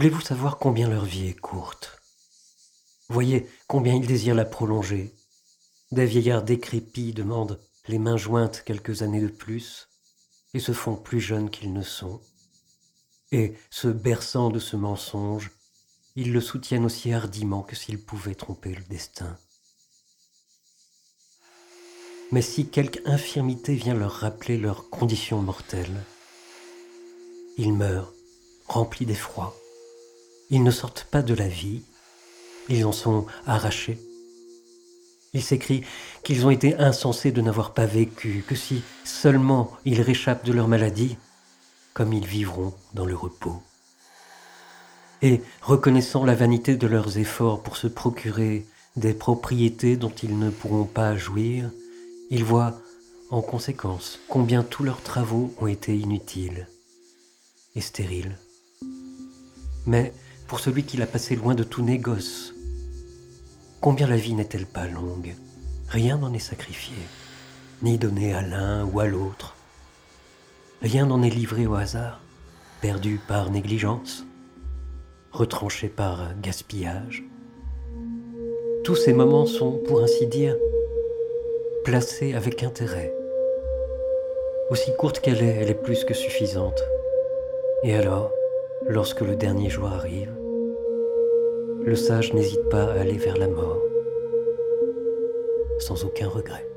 Voulez-vous savoir combien leur vie est courte? Voyez combien ils désirent la prolonger. Des vieillards décrépits demandent les mains jointes quelques années de plus et se font plus jeunes qu'ils ne sont. Et, se berçant de ce mensonge, ils le soutiennent aussi hardiment que s'ils pouvaient tromper le destin. Mais si quelque infirmité vient leur rappeler leur condition mortelle, ils meurent, remplis d'effroi. Ils ne sortent pas de la vie, ils en sont arrachés. Ils s'écrient qu'ils ont été insensés de n'avoir pas vécu, que si seulement ils réchappent de leur maladie, comme ils vivront dans le repos. Et, reconnaissant la vanité de leurs efforts pour se procurer des propriétés dont ils ne pourront pas jouir, ils voient, en conséquence, combien tous leurs travaux ont été inutiles et stériles. Mais pour celui qui l'a passé loin de tout négoce, combien la vie n'est-elle pas longue? Rien n'en est sacrifié, ni donné à l'un ou à l'autre. Rien n'en est livré au hasard, perdu par négligence, retranché par gaspillage. Tous ces moments sont, pour ainsi dire, placés avec intérêt. Aussi courte qu'elle est, elle est plus que suffisante. Et alors, lorsque le dernier jour arrive, le sage n'hésite pas à aller vers la mort, sans aucun regret.